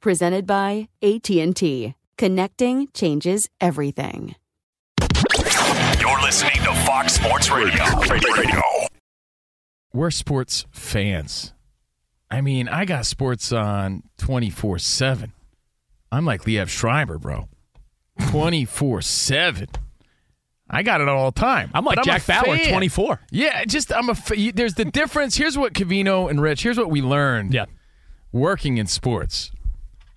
Presented by AT&T. Connecting changes everything. You're listening to Fox Sports Radio. Radio. We're sports fans. I mean, I got sports on 24 7. I'm like Liev Schreiber, bro. 24 7. I got it all the time. I'm like But Jack a Bauer, fan. 24. Yeah, just I'm a. There's the difference. Here's what Covino and Rich. Here's what we learned. Yeah. Working in sports,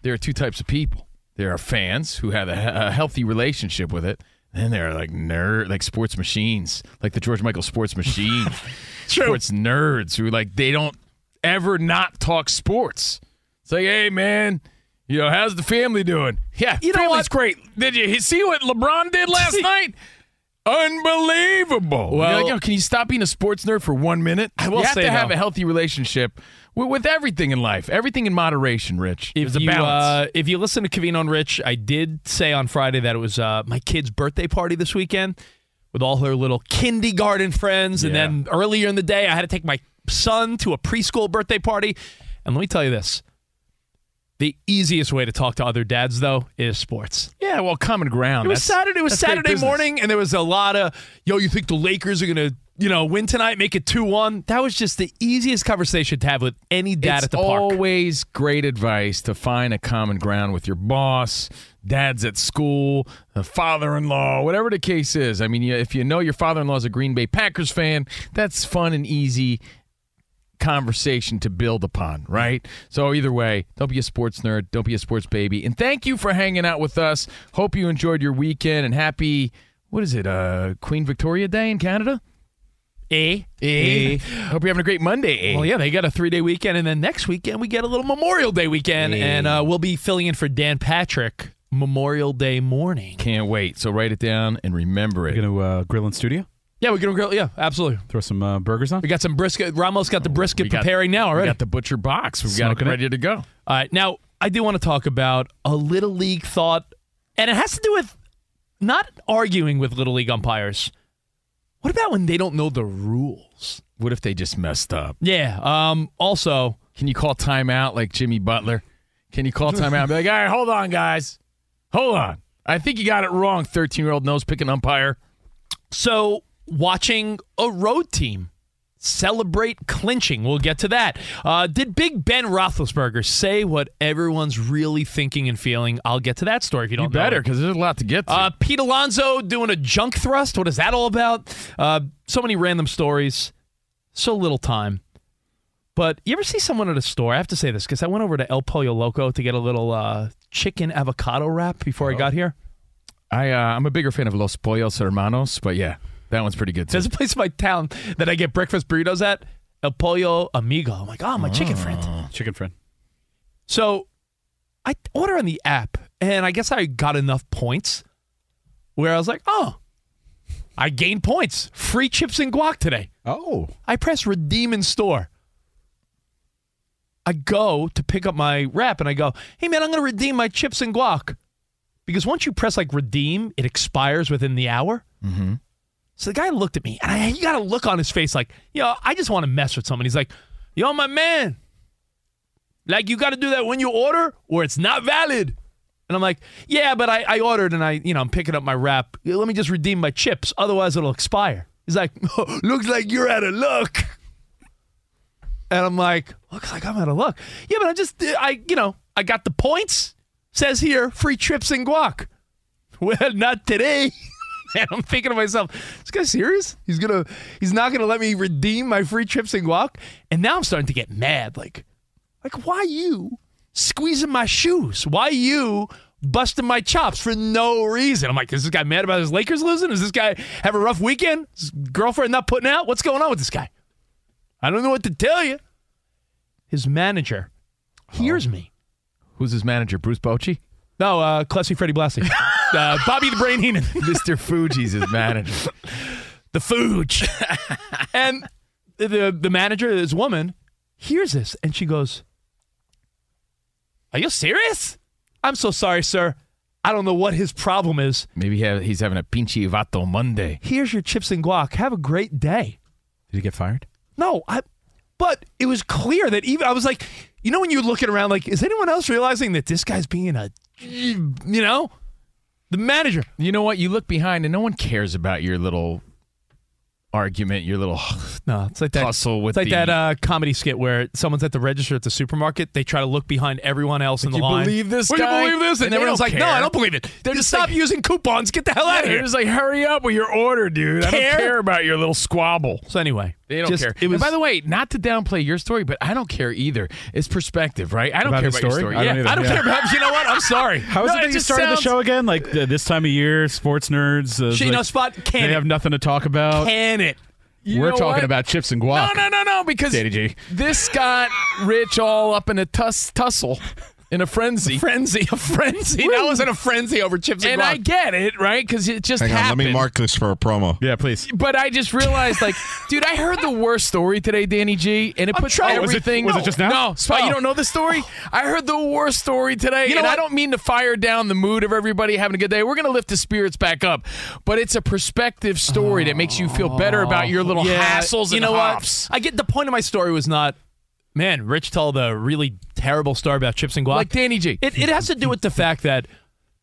there are two types of people. There are fans who have a, a healthy relationship with it. Then there are like nerd, like sports machines, like the George Michael sports machine. Sports nerds who like they don't ever not talk sports. It's like, hey man, you know, how's the family doing? Yeah, You know family's what? great. Did you see what LeBron did last night? Unbelievable. Well- You're like, Yo, can you stop being a sports nerd for one minute? I will you have say, to have a healthy relationship with, with everything in life. Everything in moderation, Rich. If There's a you, balance. uh, if you listen to Covino and Rich, I did say on Friday that it was uh, my kid's birthday party this weekend with all her little kindergarten friends. And then earlier in the day, I had to take my son to a preschool birthday party. And let me tell you this the easiest way to talk to other dads, though, is sports. yeah, well, common ground. It was That's- Saturday. It was Saturday morning, and there was a lot of yo. You think the Lakers are gonna, you know, win tonight, make it two one? That was just the easiest conversation to have with any dad it's at the park. always great advice to find a common ground with your boss, dads at school, a father-in-law, whatever the case is. I mean, if you know your father-in-law is a Green Bay Packers fan, that's fun and easy conversation to build upon, right? So either way, don't be a sports nerd, don't be a sports baby. And thank you for hanging out with us. Hope you enjoyed your weekend and happy what is it? Uh Queen Victoria Day in Canada? Eh? Eh. Hope you're having a great Monday. Eh? Well, yeah, they got a three day weekend, and then next weekend we get a little Memorial Day weekend, and uh, we'll be filling in for Dan Patrick Memorial Day morning. Can't wait. So write it down and remember it. We're gonna uh, grill in studio. Yeah, we can grill. Yeah, absolutely. Throw some uh, burgers on. We got some brisket. Ramos got the brisket We got- preparing now We already. got the butcher box. We've got it Smoking it. ready to go. All right, now I do want to talk about a little league thought, and it has to do with not arguing with little league umpires. What about when they don't know the rules? What if they just messed up? Yeah. Um. Also, Can you call timeout like Jimmy Butler? Can you call timeout and be like, all right, hold on, guys. Hold on. I think you got it wrong, 13 year old nose picking umpire. So, watching a road team celebrate clinching, we'll get to that. Uh, did Big Ben Roethlisberger say what everyone's really thinking and feeling? I'll get to that story if you don't You better because there's a lot to get to. Uh, Pete Alonso doing a junk thrust. What is that all about? Uh, so many random stories, so little time. But you ever see someone at a store? I have to say this because I went over to El Pollo Loco to get a little uh, chicken avocado wrap before I got here. I, uh, I'm a bigger fan of Los Pollos Hermanos, but yeah, that one's pretty good too. There's a place in my town that I get breakfast burritos at, El Pollo Amigo. I'm like, oh, my chicken friend. Chicken friend. So I order on the app, and I guess I got enough points where I was like, oh, I gained points. Free chips and guac today. Oh, I press redeem in store. I go to pick up my wrap and I go, hey man, I'm going to redeem my chips and guac. Because once you press like redeem, it expires within the hour. Mm-hmm. So the guy looked at me and I, got a look on his face like, yo, I just want to mess with someone. He's like, yo, my man, like you got to do that when you order or it's not valid. And I'm like, yeah, but I, I ordered and I, you know, I'm picking up my wrap. Let me just redeem my chips. Otherwise it'll expire. He's like, looks like you're out of luck. And I'm like, looks like I'm out of luck. Yeah, but I just, I, you know, I got the points. Says here, free trips and guac. Well, not today. and I'm thinking to myself, this guy serious? He's gonna, he's not gonna let me redeem my free trips and guac. And now I'm starting to get mad. Like, like why you squeezing my shoes? Why you busting my chops for no reason? I'm like, is this guy mad about his Lakers losing? Is this guy have a rough weekend? His girlfriend not putting out? What's going on with this guy? I don't know what to tell you. His manager hears me. Who's his manager? Bruce Bochy? No, uh, Classy Freddie Blassie. uh, Bobby the Brain Heenan. Mr. Fuji's his manager. the Fuge. and the the manager, this woman, hears this and she goes, Are you serious? I'm so sorry, sir. I don't know what his problem is. Maybe he have, he's having a pinchy vato Monday. Here's your chips and guac. Have a great day. Did he get fired? No, I. But it was clear that even I was like, you know, when you're looking around, like, is anyone else realizing that this guy's being a, you know, the manager? You know what? You look behind and no one cares about your little argument, your little No, it's like that. tussle with It's like the. that uh, comedy skit where someone's at the register at the supermarket. They try to look behind everyone else in the line. Do you line. believe this Will guy? you believe this? And, And everyone's like, "No. I don't believe it. They're just just stop like- using coupons. Get the hell out of They're just like, hurry up with your order, dude. I don't care about your little squabble. So anyway, They don't just- care. Was. and by the way, not to downplay your story, but I don't care either. It's perspective, right? I don't About care about story? your story. I don't yeah, either. I don't Yeah. care about. You know what? I'm sorry. How is No, it that you just started sounds- the show again? Like uh, this time of year, sports nerds. Uh, like, know, spot can They it. have nothing to talk about. Can it? You We're talking what? about chips and No, guac. no, no, no, because Daddy G. this got Rich all up in a tuss- tussle, in a frenzy. Frenzy, a frenzy. that wasn't a frenzy over chips and, and I get it, right? Because it just Hang on, happened. let me mark this for a promo. Yeah, please. But I just realized, like, dude, I heard the worst story today, Danny G, and it I'm puts trying- Was it- everything. was it just now? No, oh. Spot, you Oh. don't know the story. Oh. I heard the worst story today, You know and I don't mean to fire down the mood of everybody having a good day. We're gonna lift the spirits back up, but it's a perspective story that makes you feel better about your little Yeah, hassles you and know hops. what? I get the point of my story was not, man, Rich told a really terrible story about chips and guac. Like Danny G. It, it has to do with the fact that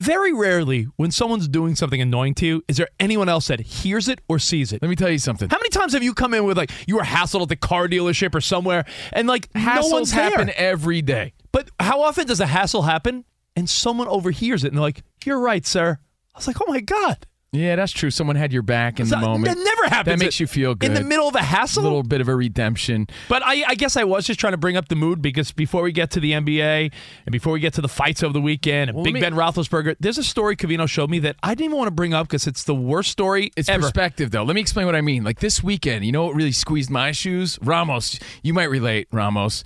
very rarely, when someone's doing something annoying to you, is there anyone else that hears it or sees it? Let me tell you something. How many times have you come in with like you were hassled at the car dealership or somewhere, and like no Hassles one's there? happen every day. But how often does a hassle happen and someone overhears it and they're like, "You're right, sir." I was like, "Oh my god." Yeah, that's true. Someone had your back in the moment. That never happens. That makes you feel good. In the middle of a hassle? a little bit of a redemption. But I, I guess I was just trying to bring up the mood because before we get to the NBA and before we get to the fights over the weekend and Well, Big me- Ben Roethlisberger, there's a story Covino showed me that I didn't even want to bring up because it's the worst story It's ever. perspective, though. Let me explain what I mean. Like this weekend, you know what really squeezed my shoes? Ramos. You might relate, Ramos,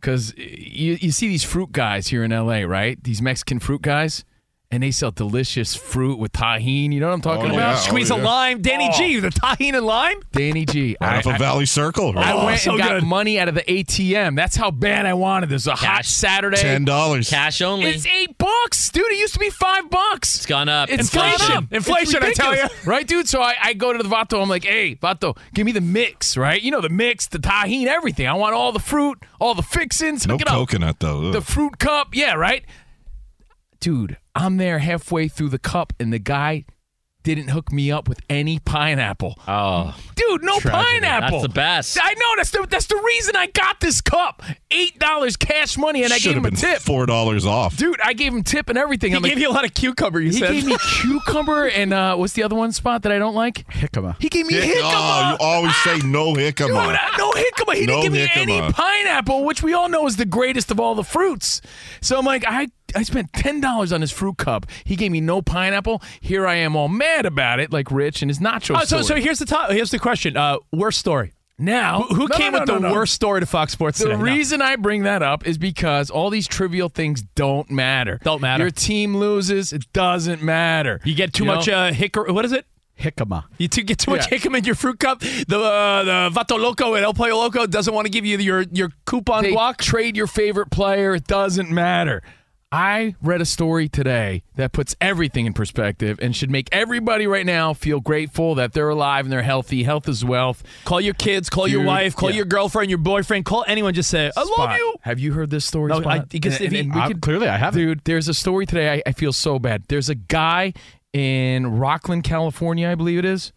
because you, you see these fruit guys here in LA, right? These Mexican fruit guys, and they sell delicious fruit with Tajín. You know what I'm talking Oh, about? yeah. Squeeze Oh, a yeah. lime, Danny Oh. G, the Tajín and lime. Danny G. Right I- off of Valley Circle. I right? went so and got good. money out of the ATM. That's how bad I wanted this. A hot Saturday. Ten dollars. Cash only. It's eight bucks, dude. It used to be five bucks. It's gone up. It's Inflation. gone up. Inflation, It's I tell you. Right, dude? So I, I go to the Vato. I'm like, hey, Vato, give me the mix, right? You know, the mix, the Tajín, everything. I want all the fruit, all the fixins. No Hook it up. coconut though. Ugh. The fruit cup. Yeah, right? Dude, I'm there halfway through the cup, and the guy didn't hook me up with any pineapple. Oh, Dude, no pineapple. That's the best. I know. That's the, that's the reason I got this cup. $8 cash money, and I Should gave have him a tip. four dollars off. Dude, I gave him tip and everything. He I'm gave like, you a lot of cucumber, you he said. gave me cucumber and uh, what's the other one spot that I don't like? Jicama. He gave me Hick- jicama. oh, you always say no Dude, jicama. uh, no jicama. He No didn't give me any pineapple, which we all know is the greatest of all the fruits. So I'm like, I I spent ten dollars on his fruit cup. He gave me no pineapple. Here I am, all mad about it, like Rich and his nacho. Oh, so, so here's the top, here's the question. Uh, worst story. now, Who, who No, came no, with no, the no, no. worst story to Fox Sports The today? No. reason I bring that up is because all these trivial things don't matter. Don't matter. Your team loses, it doesn't matter. You get too know? much uh, hickory. What is it? Jicama. You two get too much Yeah. hickam in your fruit cup. The uh, the Vato Loco at El Pollo Loco doesn't want to give you your your coupon They guac. trade your favorite player. It doesn't matter. I read a story today that puts everything in perspective and should make everybody right now feel grateful that they're alive and they're healthy. Health is wealth. Call your kids, call your wife, call yeah. your girlfriend, your boyfriend, call anyone. Just say, I love you. Have you heard this story? No, Spot? I- because And- and we I- could- clearly I haven't. Dude, there's a story today. I, I feel so bad. There's a guy in Rocklin, California, I believe it is.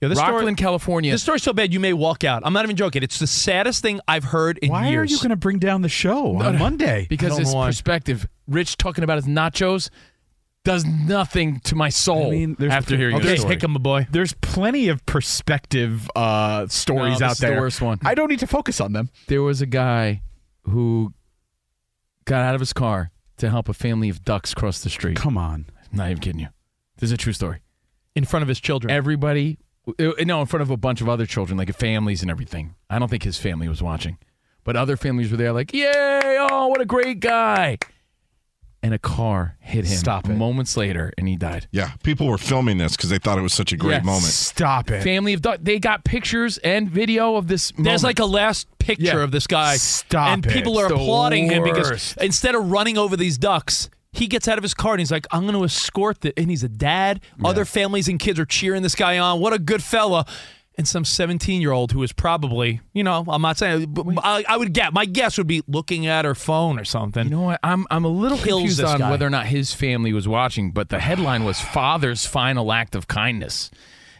Yeah, this story- Rocklin, California. This story's so bad you may walk out. I'm not even joking. It's the saddest thing I've heard in Why years. Why are you going to bring down the show on Monday? because don't it's perspective. Rich talking about his nachos does nothing to my soul I mean, there's- after hearing okay, this story. Hick 'em, a boy. There's plenty of perspective uh, stories No, out is the there. worst one. I don't need to focus on them. There was a guy who got out of his car to help a family of ducks cross the street. Come on. I'm not even kidding you. This is a true story. in front of his children. Everybody, no, in front of a bunch of other children, like families and everything. I don't think his family was watching, but other families were there, like, "Yay! Oh, what a great guy!" And a car hit him. Stop it. Moments later, and he died. Yeah, people were filming this because they thought it was such a great Yes. moment. Stop it. Family of duck. They got pictures and video of this. There's moment. like a last picture Yeah. of this guy. Stop And it. people are It's the applauding him because worst. instead of running over these ducks, he gets out of his car and he's like, I'm going to escort the. And he's a dad. Other families and kids are cheering this guy on. What a good fella. And some 17 year old who is probably, you know, I'm not saying, but I, I would get, my guess would be looking at her phone or something. You know what? I'm I'm a little Kills confused on guy. whether or not his family was watching, but the headline was "Father's Final Act of Kindness,"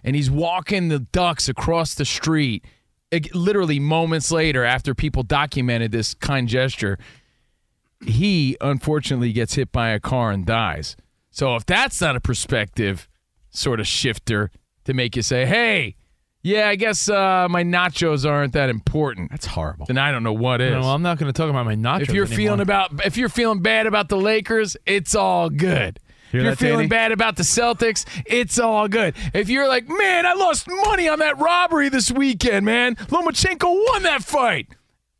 and he's walking the ducks across the street. It- literally moments later, after people documented this kind gesture, he unfortunately gets hit by a car and dies. So if that's not a perspective sort of shifter to make you say, "Hey, yeah, I guess uh, my nachos aren't that important," That's horrible. then I don't know what is. No, I'm not going to talk about my nachos. If you're anymore. feeling about if you're feeling bad about the Lakers, it's all good. Hear if you're that, feeling Danny? bad about the Celtics, it's all good. If you're like, man, I lost money on that robbery this weekend, man. Lomachenko won that fight.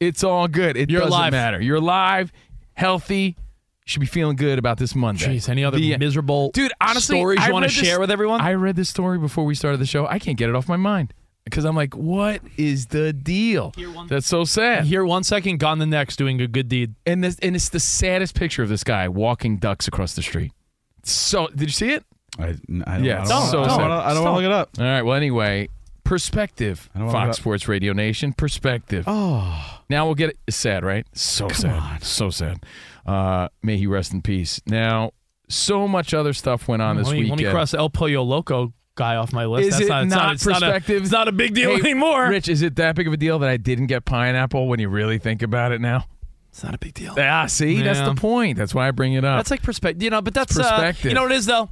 It's all good. It You're doesn't alive. matter. You're alive, healthy. You should be feeling good about this Monday. Jeez, any other The- miserable dude? Honestly, stories I you want to read this- share with everyone? I read this story before we started the show. I can't get it off my mind because I'm like, what is the deal? That's so sad. Here one second, gone the next, doing a good deed. And this and it's the saddest picture of this guy walking ducks across the street. So did you see it? I, I don't, Yeah, I don't, so I don't, sad. wanna- I don't want to look it up. All right. Well, anyway, perspective. I don't wanna Fox go- Sports Radio Nation. Perspective. Oh, Now we'll get it. It's sad, right? So sad. So sad. Uh, may he rest in peace. Now, so much other stuff went on this let, me, weekend. let me cross El Pollo Loco guy off my list. Is That's it not, it's not it's not a- perspective? it's not a big deal Hey, anymore. Rich, is it that big of a deal that I didn't get pineapple when you really think about it now? It's not a big deal. Ah, see, that's the point. That's why I bring it up. That's like perspective. You know, but that's uh, perspective. you know what it is though.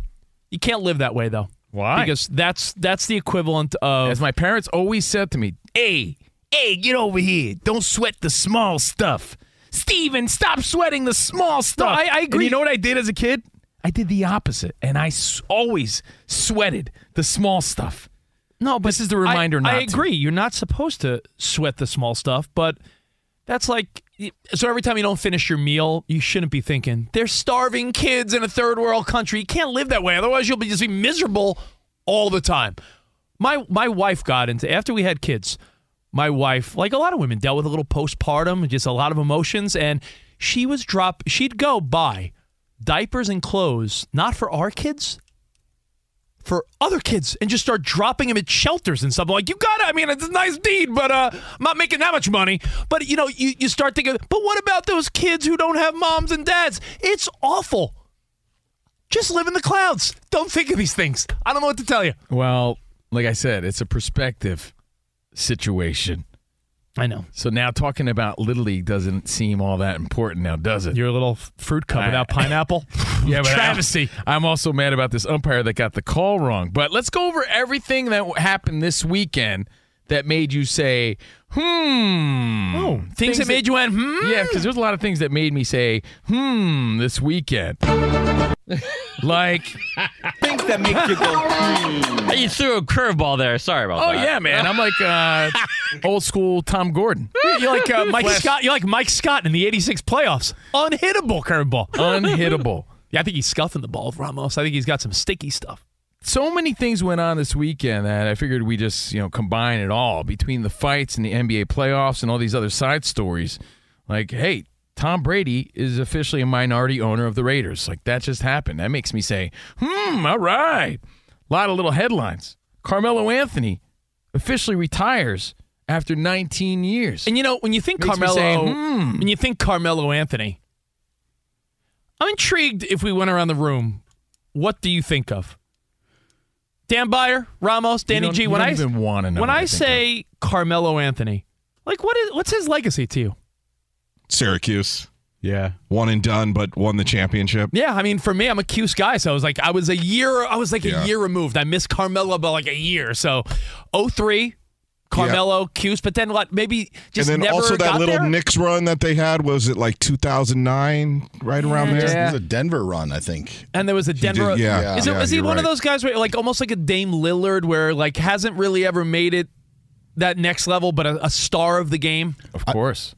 You can't live that way though. Why? Because that's that's the equivalent of As my parents always said to me, hey, hey, get over here. Don't sweat the small stuff. Steven, stop sweating the small stuff. I- I And agree. you know what I did as a kid? I did the opposite. And I s- always sweated the small stuff. no. But This is the reminder I, not I to. agree. You're not supposed to sweat the small stuff, but that's like so. Every time you don't finish your meal, you shouldn't be thinking there's starving kids in a third world country. You can't live that way. Otherwise, you'll be just be miserable all the time. My my wife got into after we had kids. My wife, like a lot of women, dealt with a little postpartum, just a lot of emotions, and she was drop. She'd go buy diapers and clothes, not for our kids, for other kids and just start dropping them at shelters and stuff. Like, you got it. I mean, it's a nice deed, but uh, I'm not making that much money. But, you know, you, you start thinking, but what about those kids who don't have moms and dads? It's awful. Just live in the clouds. Don't think of these things. I don't know what to tell you. Well, like I said, it's a perspective situation. I know. So now talking about Little League doesn't seem all that important now, does it? Your little fruit cup I- without pineapple. Yeah, but Travesty. I'm, I'm also mad about this umpire that got the call wrong. But let's go over everything that happened this weekend that made you say, hmm. Oh, things, that made you went, hmm? Yeah, because there's a lot of things that made me say, hmm, this weekend. like, Things that make you go, hmm. You threw a curveball there. Sorry about oh that. Oh yeah, man, I'm like uh, old school Tom Gordon. You're like uh, Mike Flash- Scott. You're like Mike Scott in the '86 playoffs. Unhittable curveball. Unhittable. Yeah, I think he's scuffing the ball with Ramos. I think he's got some sticky stuff. So many things went on this weekend that I figured we just you know combine it all between the fights and the NBA playoffs and all these other side stories. Like, hey, Tom Brady is officially a minority owner of the Raiders. Like that just happened. That makes me say, hmm, all right. A lot of little headlines. Carmelo Anthony officially retires after 19 years. And you know, when you think Makes Carmelo, say, hmm. when you think Carmelo Anthony, I'm intrigued. If we went around the room, what do you think of? Dan Beyer, Ramos, Danny don't- G. you When don't I even wanna know when I, I think say Carmelo Anthony, like what is what's his legacy to you? Syracuse. Yeah. One and done, but won the championship. Yeah, I mean, for me, I'm a Cuse guy, so I was like, I was a year, I was like Yeah. a year removed. I missed Carmelo by like a year, so 03, Carmelo, Cuse, but then what? Maybe just and then never also that got little there? Knicks run that they had was it like 2009, right around there. It was a Denver run, I think. And there was a Denver. did- yeah, is, it, yeah, is he you're one of those guys where like almost like a Dame Lillard, where like hasn't really ever made it that next level, but a, a star of the game? of course.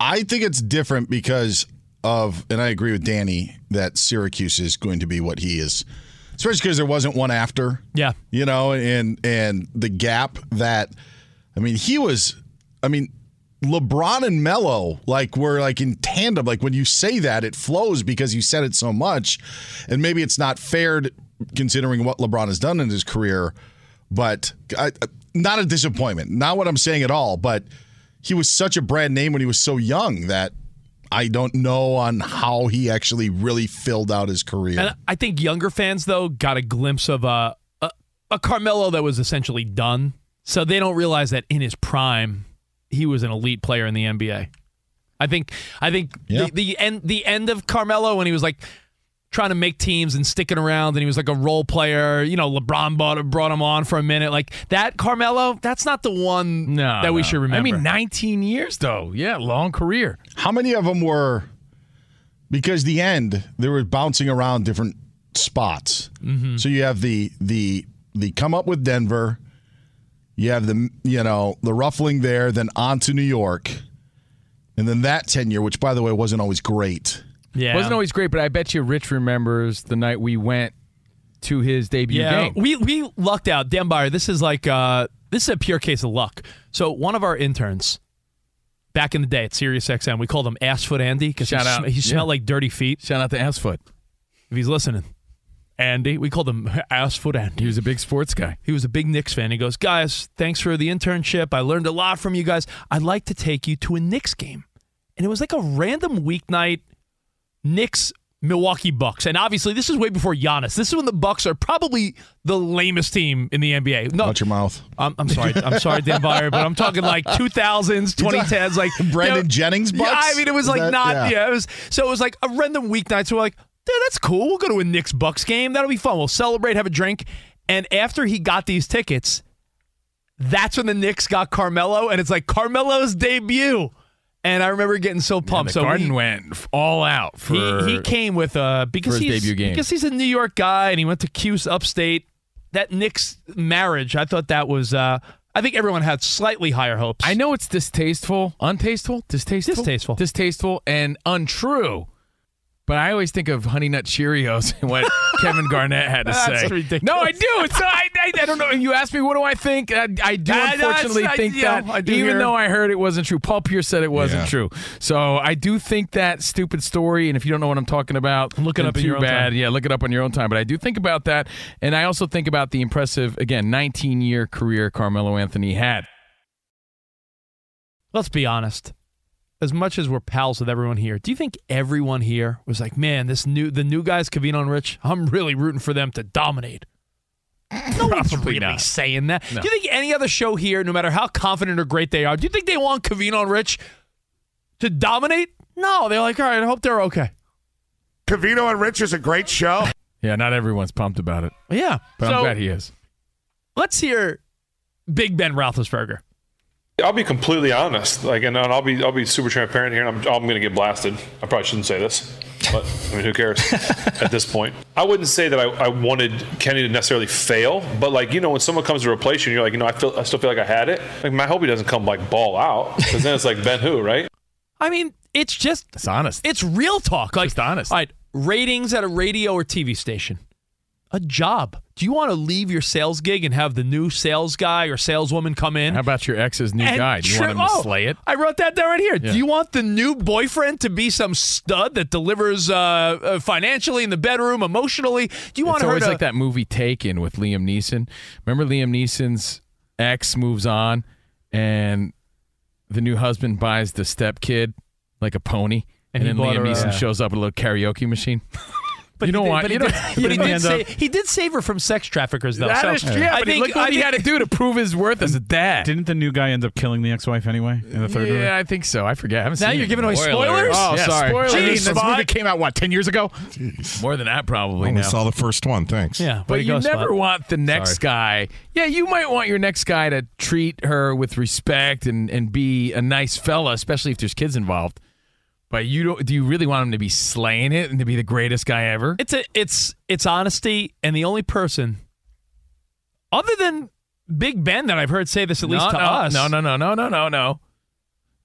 I think it's different because of, and I agree with Danny that Syracuse is going to be what he is, especially because there wasn't one after. Yeah. you know, and and the gap that, I mean, he was, I mean, LeBron and Melo like were like in tandem. Like when you say that, it flows because you said it so much, and maybe it's not fair considering what LeBron has done in his career, but I, not a disappointment. Not what I'm saying at all, but he was such a brand name when he was so young that I don't know on how he actually really filled out his career. And I think younger fans though got a glimpse of a, a a Carmelo that was essentially done, so they don't realize that in his prime he was an elite player in the NBA. I think I think Yeah. the, the end the end of Carmelo when he was like trying to make teams and sticking around and he was like a role player. You know, LeBron brought, brought him on for a minute. Like that Carmelo, that's not the one No, that we no. should remember. I mean, 19 years though. Yeah, long career. How many of them were because the end they were bouncing around different spots. Mm-hmm. So you have the the the come up with Denver, you have the you know the ruffling there, then on to New York, and then that tenure, which by the way wasn't always great. yeah. Wasn't always great, but I bet you Rich remembers the night we went to his debut Yeah, game. we we lucked out. Dan Beyer, this is like uh this is a pure case of luck. So one of our interns back in the day at Sirius XM, we called him Assfoot Andy because he, sm- he smelled Yeah. like dirty feet. Shout out to Assfoot. If he's listening, Andy, we called him Assfoot Andy. He was a big sports guy. He was a big Knicks fan. He goes, guys, thanks for the internship. I learned a lot from you guys. I'd like to take you to a Knicks game. And it was like a random weeknight Knicks Milwaukee Bucks. And obviously, this is way before Giannis. This is when the Bucks are probably the lamest team in the NBA. No, Watch your mouth. I'm, I'm sorry. I'm sorry, Dan Beyer, but I'm talking like 2000s, 2010s, like Brandon you know, Jennings Bucks? Yeah, I mean, it was Is like that- not. yeah. Yeah. it was. So it was like a random weeknight. So we're like, that's cool. We'll go to a Knicks Bucks game. That'll be fun. We'll celebrate, have a drink. And after he got these tickets, that's when the Knicks got Carmelo, and it's like Carmelo's debut. And I remember getting so Yeah, pumped. the so Garden we- went all out for he, he came with uh because his he's debut game. because he's a New York guy and he went to Cuse upstate. That Knicks marriage, I thought that was uh I think everyone had slightly higher hopes. I know it's distasteful, untasteful, distasteful, Distasteful. distasteful, and untrue. But I always think of Honey Nut Cheerios and what Kevin Garnett had to That's say. ridiculous. No, I do. So I, I, I don't know. You asked me what do I think. I, I do I- that's- unfortunately I- think yeah, that I do even hear- though I heard it wasn't true, Paul Pierce said it wasn't Yeah. true. So I do think that stupid story. And if you don't know what I'm talking about, Look it up too your own bad. time. Yeah, look it up on your own time. But I do think about that, and I also think about the impressive, again, 19 year career Carmelo Anthony had. Let's be honest. As much as we're pals with everyone here, do you think everyone here was like, man, this new the new guys, Covino and Rich, I'm really rooting for them to dominate? No one's Probably really not. saying that. No. Do you think any other show here, no matter how confident or great they are, do you think they want Covino and Rich to dominate? No, they're like, all right, I hope they're okay. Cavino and Rich is a great show. Yeah, not everyone's pumped about it, Yeah. but so I'm glad he is. let's hear Big Ben Roethlisberger. I'll be completely honest, like, and I'll be I'll be super transparent here, and I'm I'm going to get blasted. I probably shouldn't say this, but I mean, who cares at this point? I wouldn't say that I, I wanted Kenny to necessarily fail, but like you know, when someone comes to replace you, and you're like, you know, I feel I still feel like I had it. Like, man, I hope he doesn't come like ball out, because then it's like Ben who, right? I mean, it's just It's honest. it's real talk. Like Just honest. All right, ratings at a radio or TV station. A job. Do you want to leave your sales gig and have the new sales guy or saleswoman come in? How about your ex's new guy? Do you tri- want him to oh, slay it? I wrote that down right here. Yeah. Do you want the new boyfriend to be some stud that delivers uh, uh, financially in the bedroom, emotionally? Do you want it's her always to like that movie Taken with Liam Neeson. Remember Liam Neeson's ex moves on, and the new husband buys the step kid like a pony, And and, then Liam her a- Neeson shows up with a little karaoke machine. But you he don't want. but he did- but he did end he did save her from sex traffickers, though. That so is true. Yeah, I but think, look what I he had to do to prove his worth as a dad. Didn't the new guy end up killing the ex-wife anyway in the third movie? Yeah, I think so. I forget. I haven't Now seen you're it. giving away Spoilers. spoilers? Oh, Yeah, sorry. spoilers. Gee, This this movie came out what ten years ago? More than that, probably. Only now. saw the first one. Thanks. Yeah, But you never want the next Sorry. guy. Yeah, you might want your next guy to treat her with respect and, and be a nice fella, especially if there's kids involved. But you don't. Do you really want him to be slaying it and to be the greatest guy ever? It's a it's it's honesty, and the only person other than Big Ben that I've heard say this at least no, to no, us. No, no, no, no, no, no, no.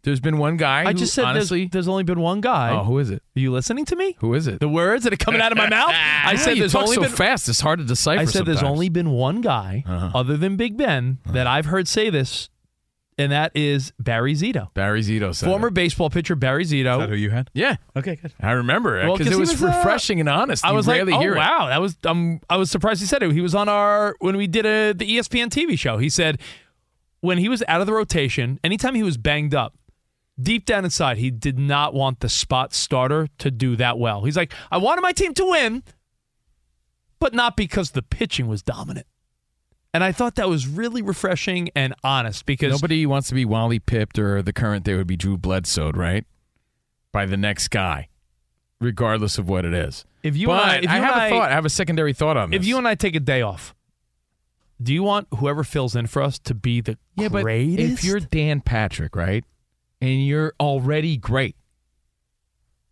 There's been one guy. I who, just said honestly. there's, there's only been one guy. oh, who is it? Are you listening to me? Who is it? The words that are coming out of my mouth. I Yeah, said there's talk only so been fast. It's hard to decipher. I said there's only been one guy Uh-huh. other than Big Ben that I've heard say this, and that is Barry Zito. Barry Zito said Former it. baseball pitcher Barry Is that who Zito. you had? Yeah, Okay, good. I remember it Well, because 'cause it he was, was, uh, refreshing and honest. I You was like, rarely oh hear it. wow, that was um, I was surprised he said it. He was on our when we did a the ESPN TV show. He said when he was out of the rotation, anytime he was banged up, deep down inside, he did not want the spot starter to do that well. He's like, I wanted my team to win, but not because the pitching was dominant. And I thought that was really refreshing and honest because Nobody wants to be Wally Pipped or the current day would be Drew Bledsoe, right? By the next guy, regardless of what it is. if you but and I, if you I have I- a thought. I have a secondary thought on this. if you and I take a day off, do you want whoever fills in for us to be the yeah, but greatest? if you're Dan Patrick, right, and you're already great,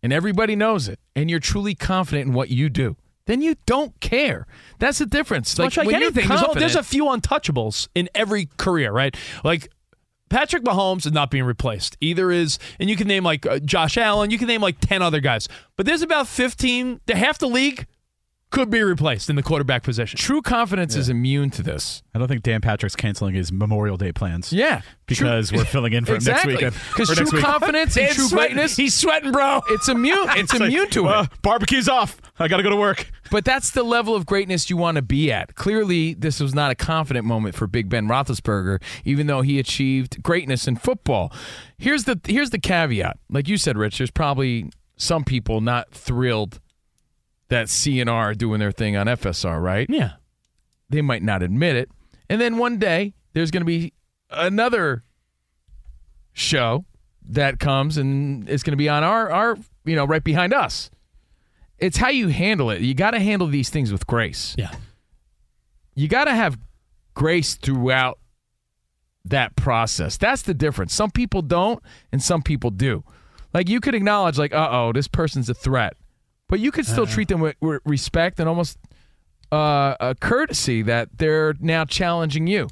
and everybody knows it, and you're truly confident in what you do, then you don't care. That's the difference. Much like anything, there's, al- there's a few untouchables in every career, right? Like Patrick Mahomes is not being replaced. Either is, and you can name like uh, Josh Allen, you can name like 10 other guys, but there's about 15, the- half the league could be replaced in the quarterback position. true confidence is immune to this. I don't think Dan Patrick's canceling his Memorial Day plans. Yeah, because True- we're filling in for exactly. him next weekend. Because true week. confidence and true sweating. greatness, He's sweating, bro. it's immune. It's, like, immune to uh, it. barbecue's off. I got to go to work. But that's the level of greatness you want to be at. Clearly, this was not a confident moment for Big Ben Roethlisberger, even though he achieved greatness in football. Here's the here's the caveat. Like you said, Rich, there's probably some people not thrilled that CNR doing their thing on FSR, right? Yeah. They might not admit it. And then one day there's going to be another show that comes and it's going to be on our our you know right behind us. It's how you handle it. You got to handle these things with grace. Yeah. You got to have grace throughout that process. That's the difference. Some people don't and some people do. Like you could acknowledge like, "Uh-oh, this person's a threat." But you could still treat them with, with respect and almost uh, a courtesy that they're now challenging you.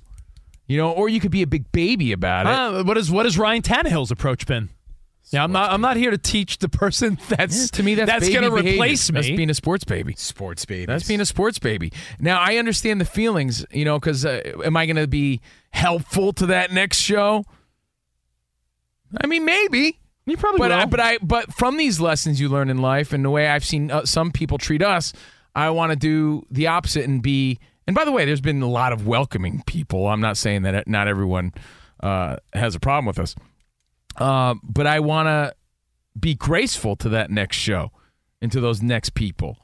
You know, or you could be a big baby about it. Uh, what is what has Ryan Tannehill's approach been? Yeah, I'm not. I'm not here to teach the person that's Yeah, to me, that's, that's going to replace me. That's being a sports baby. Sports baby. That's being a sports baby. Now I understand the feelings, you know, because uh, am I going to be helpful to that next show? I mean, maybe. You probably But will. I, but I but from these lessons you learn in life and the way I've seen uh, some people treat us, I want to do the opposite and be. And by the way, there's been a lot of welcoming people. I'm not saying that not everyone uh, has a problem with us, uh, but I want to be graceful to that next show and to those next people.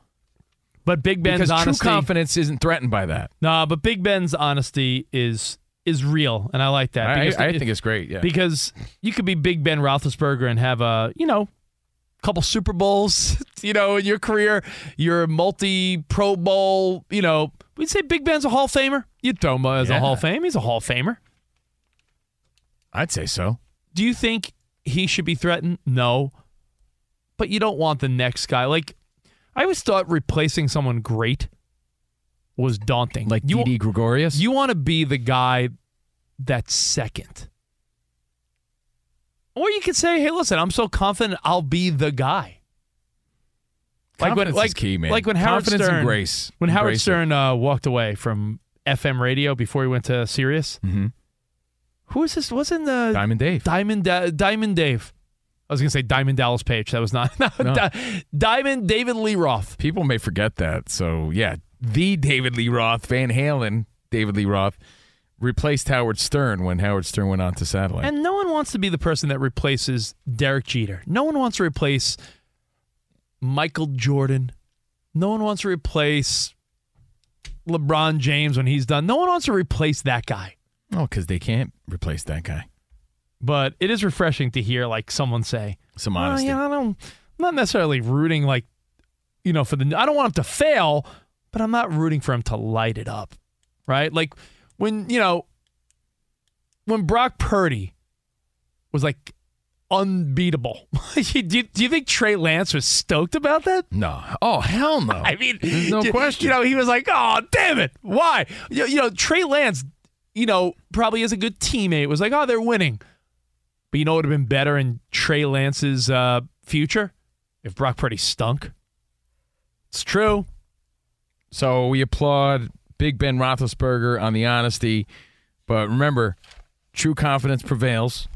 but Big Ben's because honesty, true confidence isn't threatened by that. Nah, but Big Ben's honesty is is real, and I like that. I, I it- think it's great. Yeah. because you could be Big Ben Roethlisberger and have a you know couple Super Bowls, you know, in your career. You're a multi Pro Bowl. You know, we'd say Big Ben's a Hall of Famer. You'd throw him as a Hall of Fame. He's a Hall of Famer. I'd say so. Do you think he should be threatened? No. But you don't want the next guy. Like, I always thought replacing someone great was daunting. Like you, Didi Gregorius. you want to be the guy that's second. Or you could say, hey, listen, I'm so confident I'll be the guy. Like when, Confidence like, is key, man. like when Howard Confidence Stern, and grace. When Howard it. Stern uh, walked away from FM radio before he went to Sirius. Mhm. Who was this? Wasn't the Diamond Dave? Diamond Da- Diamond Dave? I was gonna say Diamond Dallas Page. That was not no, No. Di- Diamond David Lee Roth. People may forget that. So yeah, the David Lee Roth, Van Halen, David Lee Roth, replaced Howard Stern when Howard Stern went on to satellite. And no one wants to be the person that replaces Derek Jeter. No one wants to replace Michael Jordan. No one wants to replace LeBron James when he's done. No one wants to replace that guy. oh, because they can't replace that guy. But it is refreshing to hear like someone say, Some honesty. you know, I don't, I'm not necessarily rooting like, you know, for the. I don't want him to fail, but I'm not rooting for him to light it up, right? Like when you know, when Brock Purdy was like unbeatable. do, you, do you think Trey Lance was stoked about that? No. Oh hell no. I mean, There's no you- question. You know, he was like, "Oh, damn it, why?" You, you know, Trey Lance, you know, probably as a good teammate, was like, "Oh, they're winning." But you know what would have been better in Trey Lance's uh, future if Brock Purdy stunk. It's true. So we applaud Big Ben Roethlisberger on the honesty, but remember, true confidence prevails,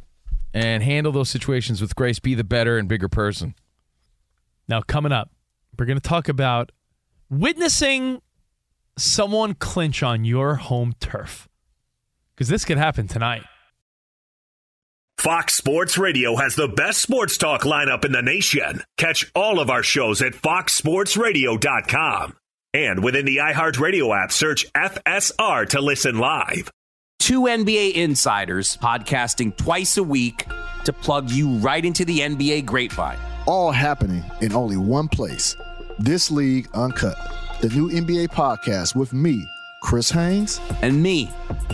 and handle those situations with grace. Be the better and bigger person. Now, coming up, we're going to talk about witnessing someone clinch on your home turf because this could happen tonight. Fox Sports Radio has the best sports talk lineup in the nation. Catch all of our shows at foxsportsradio.com. And within the iHeartRadio app, search FSR to listen live. Two NBA insiders podcasting twice a week to plug you right into the NBA grapevine. All happening in only one place. This League Uncut, the new NBA podcast with me, Chris Haynes, and me,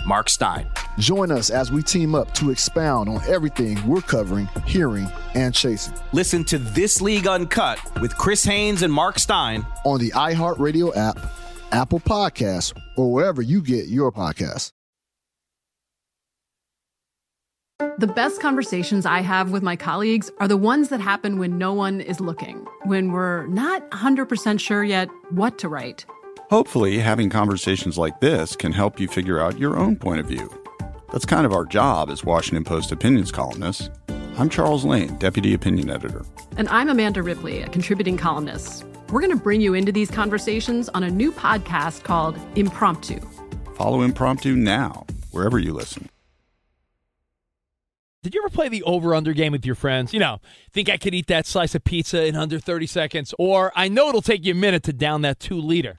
Mark Stein. Join us as we team up to expound on everything we're covering, hearing, and chasing. Listen to This League Uncut with Chris Haynes and Mark Stein on the iHeartRadio app, Apple Podcasts, or wherever you get your podcasts. The best conversations I have with my colleagues are the ones that happen when no one is looking, when we're not 100% sure yet what to write. Hopefully, having conversations like this can help you figure out your own point of view. That's kind of our job as Washington Post opinions columnists. I'm Charles Lane, Deputy Opinion Editor. And I'm Amanda Ripley, a contributing columnist. We're going to bring you into these conversations on a new podcast called Impromptu. Follow Impromptu now, wherever you listen. Did you ever play the over under game with your friends? You know, think I could eat that slice of pizza in under 30 seconds? Or I know it'll take you a minute to down that two liter.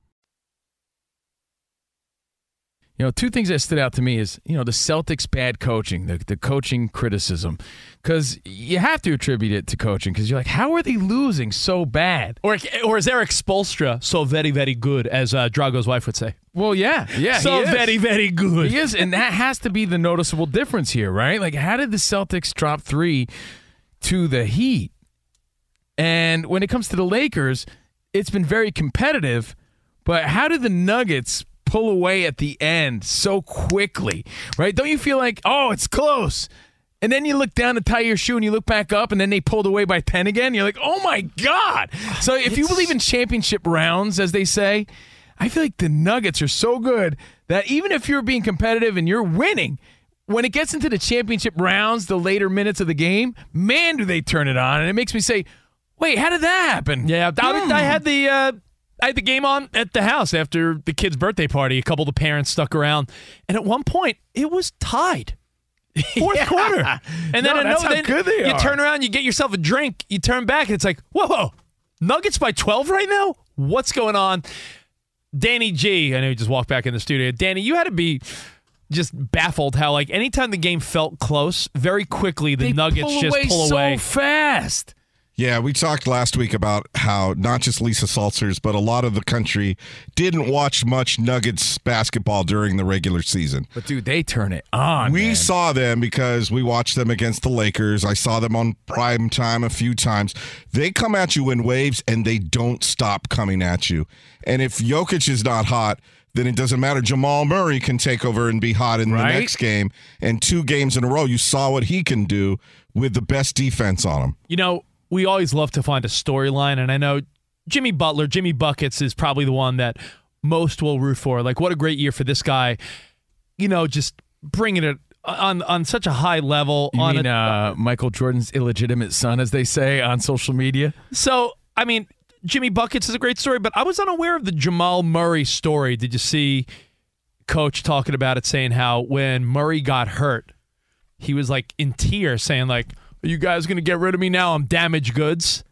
You know, two things that stood out to me is, you know, the Celtics' bad coaching, the, the coaching criticism. Because you have to attribute it to coaching because you're like, how are they losing so bad? Or, or is Erik Spoelstra so very, very good, as uh, Drago's wife would say? Well, yeah. Yeah. So he is. very, very good. He is. And that has to be the noticeable difference here, right? Like, how did the Celtics drop three to the Heat? And when it comes to the Lakers, it's been very competitive. But how did the Nuggets pull away at the end so quickly, right? Don't you feel like, oh, it's close? And then you look down to tie your shoe and you look back up and then they pulled away by 10 again. You're like, oh my God. So if you believe in championship rounds, as they say, I feel like the Nuggets are so good that even if you're being competitive and you're winning, when it gets into the championship rounds, the later minutes of the game, man, do they turn it on. And it makes me say, wait, how did that happen? Yeah, I, Hmm. I had the uh, I had the game on at the house after the kid's birthday party. A couple of the parents stuck around, and at one point it was tied. Fourth Yeah. quarter, and then, No, I that's how then you are. turn around, you get yourself a drink, you turn back, and it's like, whoa, whoa, Nuggets by twelve right now. What's going on? Danny G, I know you just walked back in the studio. Danny, you had to be just baffled how like anytime the game felt close, very quickly the They Nuggets pull just away pull so away fast. Yeah, we talked last week about how not just Lisa Salters, but a lot of the country didn't watch much Nuggets basketball during the regular season. But dude, they turn it on. we man. saw them because we watched them against the Lakers. I saw them on prime time a few times. They come at you in waves and they don't stop coming at you. And if Jokic is not hot, then it doesn't matter. Jamal Murray can take over and be hot in Right. the next game. And two games in a row, you saw what he can do with the best defense on him. You know, we always love to find a storyline, and I know Jimmy Butler, Jimmy Buckets is probably the one that most will root for. Like, what a great year for this guy. You know, just bringing it on on such a high level. You on mean a, uh, Michael Jordan's illegitimate son, as they say on social media? so, I mean, Jimmy Buckets is a great story, but I was unaware of the Jamal Murray story. Did you see Coach talking about it, saying how when Murray got hurt, he was like in tears, saying like, "Are you guys gonna get rid of me now? I'm damaged goods."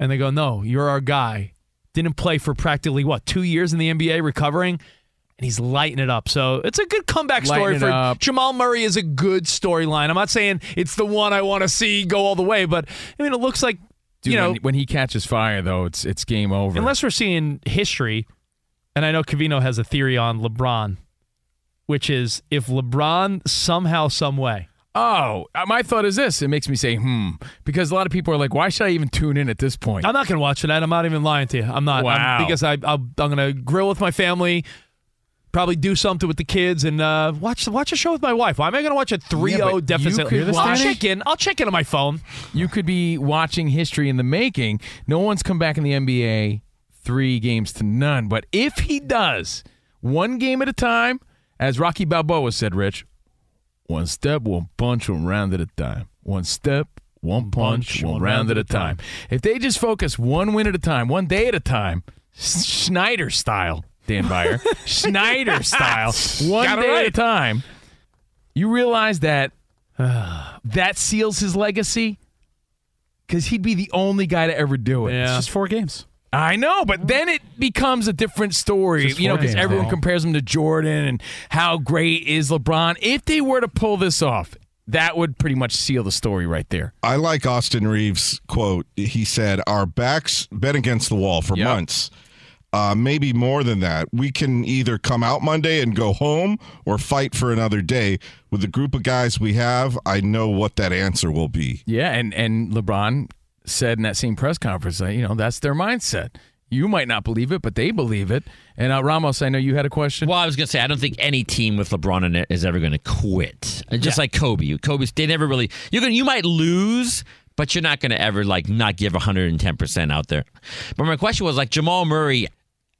And they go, "No, you're our guy." Didn't play for practically what two years in the NBA, recovering, and he's lighting it up. So it's a good comeback story for up. Jamal Murray. Is a good storyline. I'm not saying it's the one I want to see go all the way, but I mean, it looks like Dude, you know when, when he catches fire, though, it's it's game over. Unless we're seeing history, and I know Covino has a theory on LeBron, which is if LeBron somehow, some way, Oh, uh, my thought is this. It makes me say, hmm, because a lot of people are like, why should I even tune in at this point? I'm not going to watch it. I'm not even lying to you. I'm not. I'm- Wow. because I, I'll, I'm going to grill with my family, probably do something with the kids, and uh, watch watch a show with my wife. Why am I going to watch a 3 Yeah, 0 but deficit? you could I'll check in. I'll check in on my phone. You could be watching history in the making. No one's come back in the NBA three games to none. But if he does, one game at a time, as Rocky Balboa said, Rich, one step, one punch, one round at a time. One step, one punch, one, round at a time. If they just focus one win at a time, one day at a time, Schneider style, Dan Beyer, Schneider style, one Got day at a time, you realize that that seals his legacy because he'd be the only guy to ever do it. Yeah. It's just four games. I know, but then it becomes a different story, Just you know, because everyone though. compares him to Jordan and how great is LeBron. If they were to pull this off, that would pretty much seal the story right there. I like Austin Reaves' quote. He said, Our backs been against the wall for Yep. months. Uh, maybe more than that. We can either come out Monday and go home or fight for another day. With the group of guys we have, I know what that answer will be. Yeah, and and LeBron said in that same press conference that you know that's their mindset. You might not believe it, but they believe it. And uh, Ramos, I know you had a question. Well, I was going to say, I don't think any team with LeBron in it is ever going to quit. Just like Kobe. Kobe's, they never really, you're gonna, you might lose, but you're not going to ever like not give 110% out there. But my question was like Jamal Murray.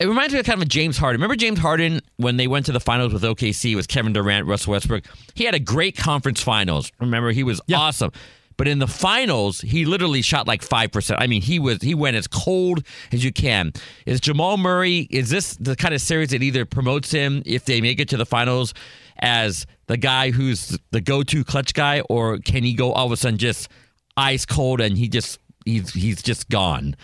It reminds me of kind of a James Harden. Remember James Harden when they went to the finals with OKC with Kevin Durant, Russell Westbrook? He had a great conference finals. Remember, he was awesome. But in the finals, he literally shot like five percent. I mean, he was he went as cold as you can. Is Jamal Murray? Is this the kind of series that either promotes him if they make it to the finals as the guy who's the go-to clutch guy, or can he go all of a sudden just ice cold and he just he's he's just gone?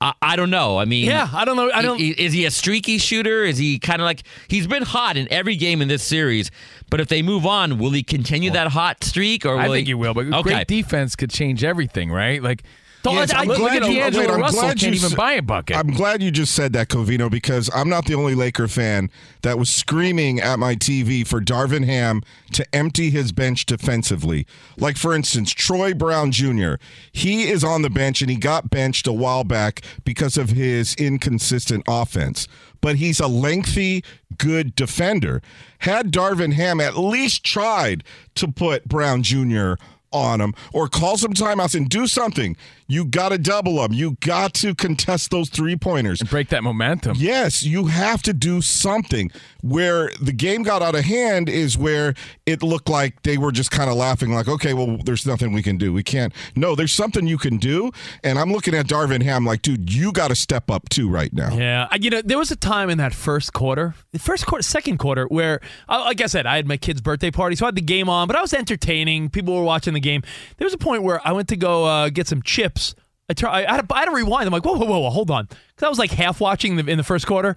I, I don't know. I mean, Yeah, I don't know. I don't- Is he a streaky shooter? Is he kind of like he's been hot in every game in this series? But if they move on, will he continue that hot streak? Or will I think he, he will, but okay. great defense could change everything, right? Like, Yes, I'm look, look glad at you- D'Angelo wait, I'm Russell glad can't you even buy a bucket. I'm glad you just said that, Covino, because I'm not the only Laker fan that was screaming at my TV for Darvin Ham to empty his bench defensively. Like, for instance, Troy Brown Jr., he is on the bench and he got benched a while back because of his inconsistent offense. But he's a lengthy, good defender. Had Darvin Ham at least tried to put Brown Jr. on them or call some timeouts and do something. You got to double them. You got to contest those three pointers. And break that momentum. Yes, you have to do something. Where the game got out of hand is where it looked like they were just kind of laughing, like, okay, well, there's nothing we can do. We can't. No, there's something you can do. And I'm looking at Darvin Ham like, dude, you got to step up too right now. Yeah, you know, there was a time in that first quarter, the first quarter, second quarter, where, like I said, I had my kid's birthday party, so I had the game on, but I was entertaining. People were watching the game. There was a point where I went to go uh, get some chips. I, try, I, had to, had to rewind. I'm like, whoa, whoa, whoa, whoa hold on, because I was like half watching the, in the first quarter.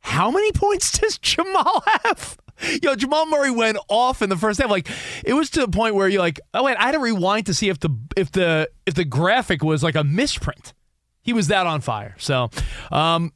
How many points does Jamal have? Yo, Jamal Murray went off in the first half. Like it was to the point where you're like, oh wait, I had to rewind to see if the if the if the graphic was like a misprint. He was that on fire. So, um,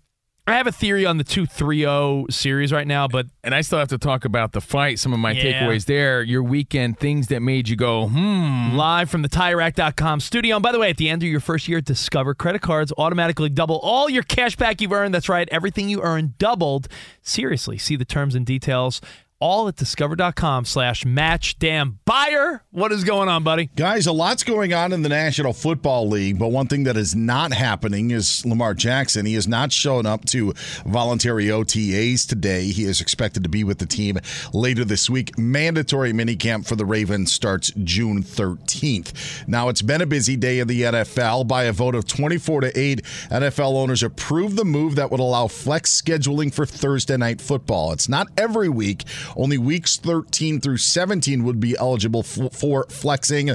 I have a theory on the 2 3 0 series right now, but. And I still have to talk about the fight. Some of my Yeah. takeaways there. Your weekend things that made you go, hmm. Live from the TireRack.com studio. And by the way, at the end of your first year, Discover credit cards automatically double all your cash back you've earned. That's right, everything you earn doubled. Seriously, see the terms and details all at discover.com slash match Dan Beyer. What is going on, buddy? Guys, a lot's going on in the National Football League, but one thing that is not happening is Lamar Jackson. He has not shown up to voluntary OTAs today. He is expected to be with the team later this week. Mandatory minicamp for the Ravens starts June 13th. Now, it's been a busy day in the NFL. By a vote of 24 to 8, NFL owners approved the move that would allow flex scheduling for Thursday night football. It's not every week. Only weeks 13 through 17 would be eligible f- for flexing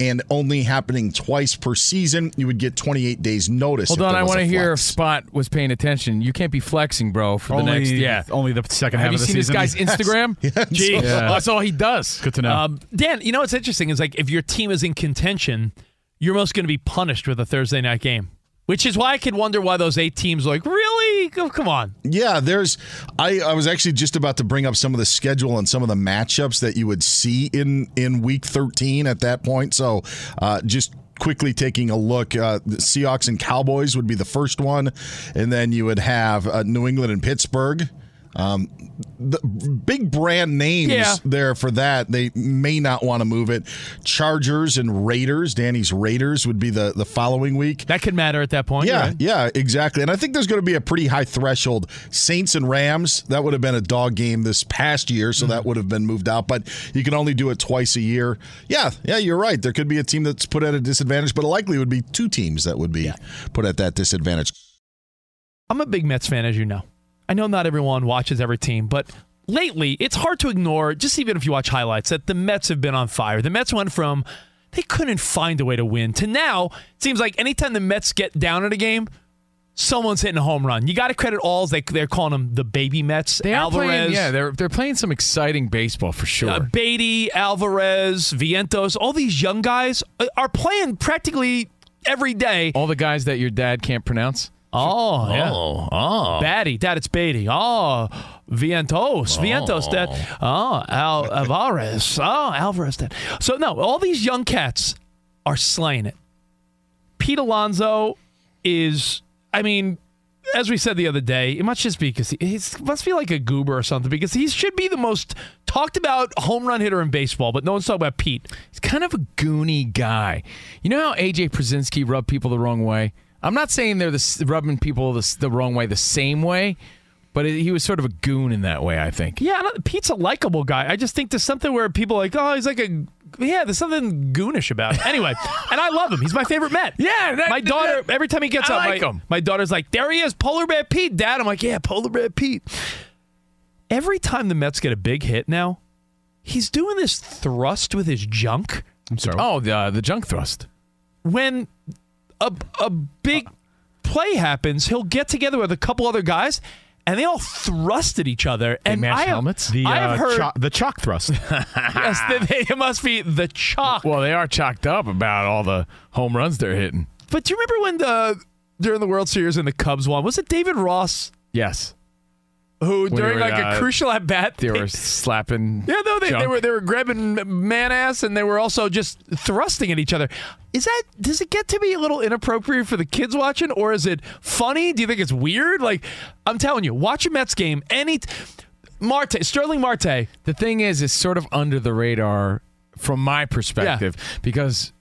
and only happening twice per season. You would get 28 days notice. Hold on, I want to hear if. Spot was paying attention. You can't be flexing, bro, for the Only- next yeah. only the second Have half you of the seen this guy's Instagram? Yes. Gee. Oh, that's all he does. Good to know. Um, Dan, you know what's interesting is like if your team is in contention, you're most going to be punished with a Thursday night game. Which is why I could wonder why those eight teams like, really? Oh, come on. Yeah, there's. I, I was actually just about to bring up some of the schedule and some of the matchups that you would see in in Week 13 at that point. So, uh, just quickly taking a look, uh, the Seahawks and Cowboys would be the first one, and then you would have uh, New England and Pittsburgh. Um, the big brand names Yeah. there for that. They may not want to move it. Chargers and Raiders. Danny's Raiders would be the the following week. That could matter at that point. Yeah, right? yeah, exactly. And I think there's going to be a pretty high threshold. Saints and Rams, that would have been a dog game this past year, so Mm-hmm. that would have been moved out. But you can only do it twice a year. Yeah, yeah, you're right. There could be a team that's put at a disadvantage, but likely would be two teams that would be put at that disadvantage. I'm a big Mets fan, as you know. I know not everyone watches every team, but lately it's hard to ignore, just even if you watch highlights, that the Mets have been on fire. The Mets went from they couldn't find a way to win to now it seems like anytime the Mets get down in a game, someone's hitting a home run. You got to credit all they they're calling them the baby Mets. They are Alvarez, playing, yeah, they're they're playing some exciting baseball for sure. uh, Beatty, Alvarez, Vientos, all these young guys uh, are playing practically every day. All the guys that your dad can't pronounce. Oh, yeah. Oh, oh. Batty, Dad, it's Beatty. Oh, Vientos, Vientos, Dad. Oh. oh, Al- Alvarez. Oh, Alvarez, Dad. So, no, all these young cats are slaying it. Pete Alonso is, I mean, as we said the other day, it must just be because he he's, must be like a goober or something because he should be the most talked about home run hitter in baseball, but no one's talking about Pete. He's kind of a goony guy. You know how AJ Pierzynski rubbed people the wrong way? I'm not saying they're the, rubbing people the, the wrong way the same way, but it, he was sort of a goon in that way, I think. Yeah, I don't- Pete's a likable guy. I just think there's something where people are like, oh, he's like a yeah, there's something goonish about him. Anyway, and I love him. He's my favorite Met. Yeah, that- my daughter. Every time he gets I up, like my, him. my daughter's like, "There he is, Polar Bear Pete, Dad." I'm like, "Yeah, Polar Bear Pete." Every time the Mets get a big hit now, he's doing this thrust with his junk. I'm sorry. Oh, the, uh, the junk thrust. When a a big play happens, he'll get together with a couple other guys. And they all thrust at each other. and match I have, helmets? The, I have uh, heard cho- the chalk thrust. yes, they, they, it must be the chalk. Well, they are chalked up about all the home runs they're hitting. But do you remember when the during the World Series and the Cubs won? Was it David Ross Yes. Who When during were, like a uh, crucial at bat They were slapping. Yeah, no, they, they were they were grabbing man ass and they were also just thrusting at each other. Is that does it get to be a little inappropriate for the kids watching, or is it funny? Do you think it's weird? Like I'm telling you, watch a Mets game. Any Marte, Starling Marte. The thing is, it's sort of under the radar from my perspective because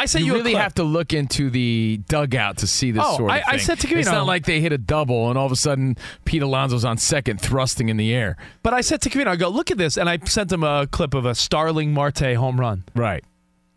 I sent you you really have to look into the dugout to see this Oh, sort of I- I said to It's Covino- not like they hit a double and all of a sudden Pete Alonso's on second thrusting in the air. But I said to Covino, I go, look at this, and I sent him a clip of a Starling Marte home run. Right.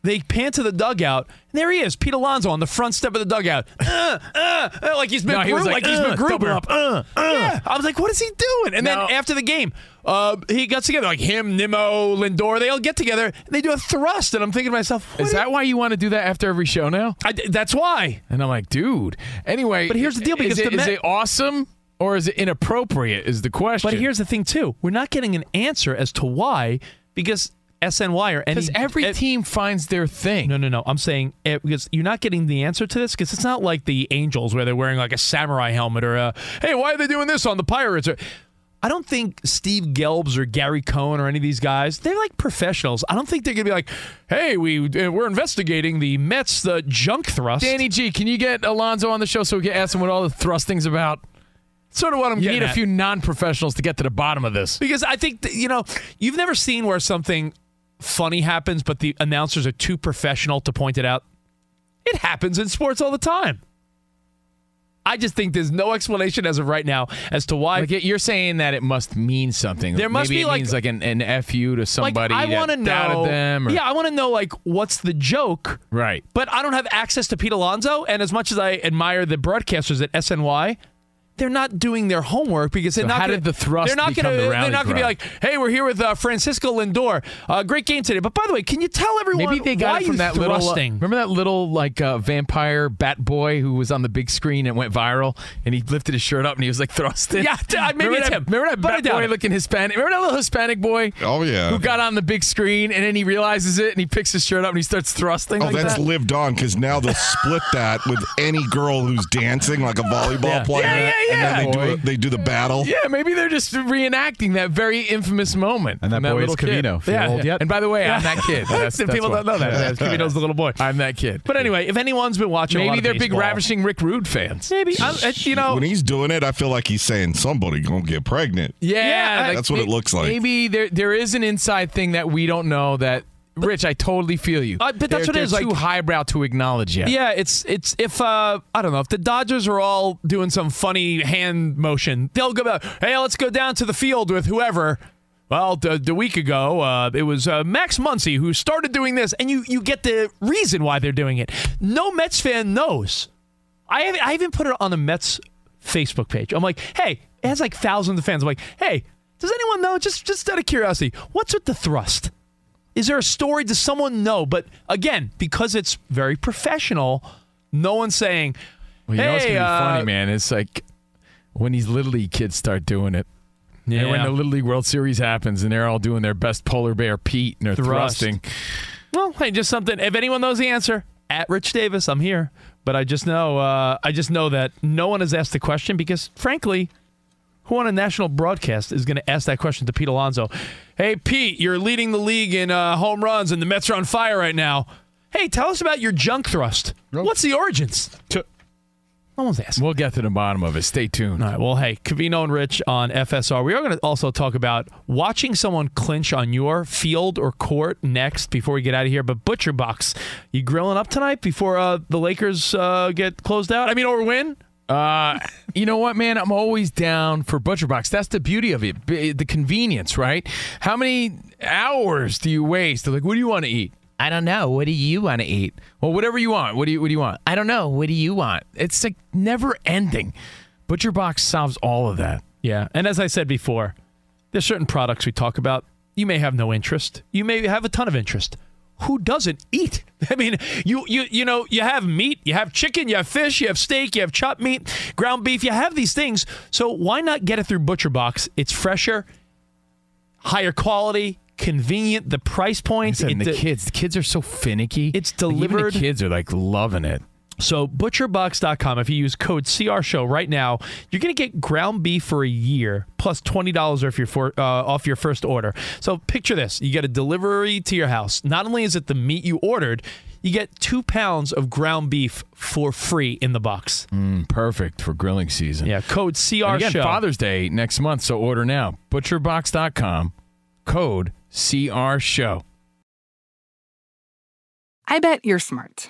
They pan to the dugout, and there he is, Pete Alonso on the front step of the dugout. Uh, uh, uh, like he's No, McGruber. he was like, like, he's uh, McGruber. double up, uh, uh. Yeah. I was like, what is he doing? And No. then after the game, uh, he gets together, like him, Nimmo, Lindor, they all get together, and they do a thrust. And I'm thinking to myself, Is that why you want to do that after every show now? I, that's why. And I'm like, dude. Anyway, But here's the deal, because is it, the is Met- it awesome or is it inappropriate? Is the question. But here's the thing, too. We're not getting an answer as to why, because SNY or any. because every eh, team finds their thing. No, no, no. I'm saying eh, because you're not getting the answer to this because it's not like the Angels where they're wearing like a samurai helmet or a hey, why are they doing this on the Pirates? Or I don't think Steve Gelbs or Gary Cohen or any of these guys they're like professionals. I don't think they're gonna be like, hey, we uh, we're investigating the Mets the junk thrust. Danny G, can you get Alonso on the show so we can ask him what all the thrusting's about? sort of what I'm You getting need a few non-professionals to get to the bottom of this. Because I think that, you know you've never seen where something funny happens, but the announcers are too professional to point it out. It happens in sports all the time. I just think there's no explanation as of right now as to why. Like you're saying that it must mean something. There must Maybe be, it like- means like an, an fu to somebody like, I want to know. them. Or, yeah, I want to know like what's the joke. right. But I don't have access to Pete Alonso, and as much as I admire the broadcasters at SNY, they're not doing their homework because they're So not. how gonna, did the thrust They're not gonna. the they're not gonna be like, "Hey, we're here with uh, Francisco Lindor. Uh, great game today." But by the way, can you tell everyone Maybe they got why it from you that little. uh, thrusting? remember that little like uh, vampire bat boy who was on the big screen and went viral, and he lifted his shirt up and he was like thrusting. Yeah, t- maybe remember it's that, him. Remember that But bat boy it. looking Hispanic? Remember that little Hispanic boy? Oh, yeah. Who got on the big screen and then he realizes it and he picks his shirt up and he starts thrusting Oh, like that's that. lived on because now they'll split that with any girl who's dancing like a volleyball Yeah. player, Yeah, yeah, and then they yeah. do a, they do the battle. Yeah, maybe they're just reenacting that very infamous moment. And that from boy is little kid. Yeah. old yet? And by the way, I'm that kid. That's, Some that's people why. don't know that. Yeah, Covino's the little boy. I'm that kid. But anyway, if anyone's been watching, a lot maybe of they're big ravishing Rick Rude fans. Maybe I'm, uh, you know. when he's doing it, I feel like he's saying somebody gonna get pregnant. Yeah, Yeah, like, that's what it looks like. Maybe there there is an inside thing that we don't know that. Rich, I totally feel you. Uh, but that's They're- what it is. Too like- highbrow to acknowledge yet. Yeah, it's it's if uh I don't know if the Dodgers are all doing some funny hand motion, they'll go. Hey, let's go down to the field with whoever. Well, the, the week ago, uh, it was uh, Max Muncy who started doing this, and you you get the reason why they're doing it. No Mets fan knows. I have, I even put it on the Mets Facebook page. I'm like, hey, it has like thousands of fans. I'm like, hey, does anyone know? Just just out of curiosity, what's with the thrust? Is there a story? Does someone know? But again, because it's very professional, no one's saying, Well, you know what's gonna be uh, funny, man? It's like when these little league kids start doing it. Yeah. And when the Little League World Series happens and they're all doing their best polar bear Pete and they're Thrust. thrusting. Well, hey, just something. If anyone knows the answer, at Rich Davis, I'm here. But I just know, uh, I just know that no one has asked the question because, frankly, who on a national broadcast is going to ask that question to Pete Alonso? Hey, Pete, you're leading the league in uh, home runs, and the Mets are on fire right now. Hey, tell us about your junk thrust. What's the origins? No one's asking. We'll get to the bottom of it. Stay tuned. All right. Well, hey, Covino and Rich on FSR. We are going to also talk about watching someone clinch on your field or court next before we get out of here. But Butcher Box, you grilling up tonight before uh, the Lakers uh, get closed out? I mean, or win? Uh, you know what, man? I'm always down for Butcher Box. That's the beauty of it, the convenience, right? How many hours do you waste? They're like, what do you want to eat? I don't know. What do you want to eat? Well, whatever you want. What do you What do you want? I don't know. What do you want? It's like never ending. Butcher Box solves all of that. Yeah. And as I said before, there's certain products we talk about. You may have no interest. You may have a ton of interest. Who doesn't eat? I mean, you you you know, you have meat, you have chicken, you have fish, you have steak, you have chopped meat, ground beef, you have these things. So why not get it through Butcher Box? It's fresher, higher quality, convenient, the price point. It- the kids, the kids are so finicky. It's Like, even the kids are like loving it. So butcherbox.com, if you use code CR show right now, you're going to get ground beef for a year plus $20 off your for, uh, off your first order. So picture this, you get a delivery to your house. Not only is it the meat you ordered, you get 2 pounds of ground beef for free in the box. Mm, perfect for grilling season. Yeah, code CR And again, show. Father's Day next month, so order now. Butcherbox.com, code CR show. I bet you're smart.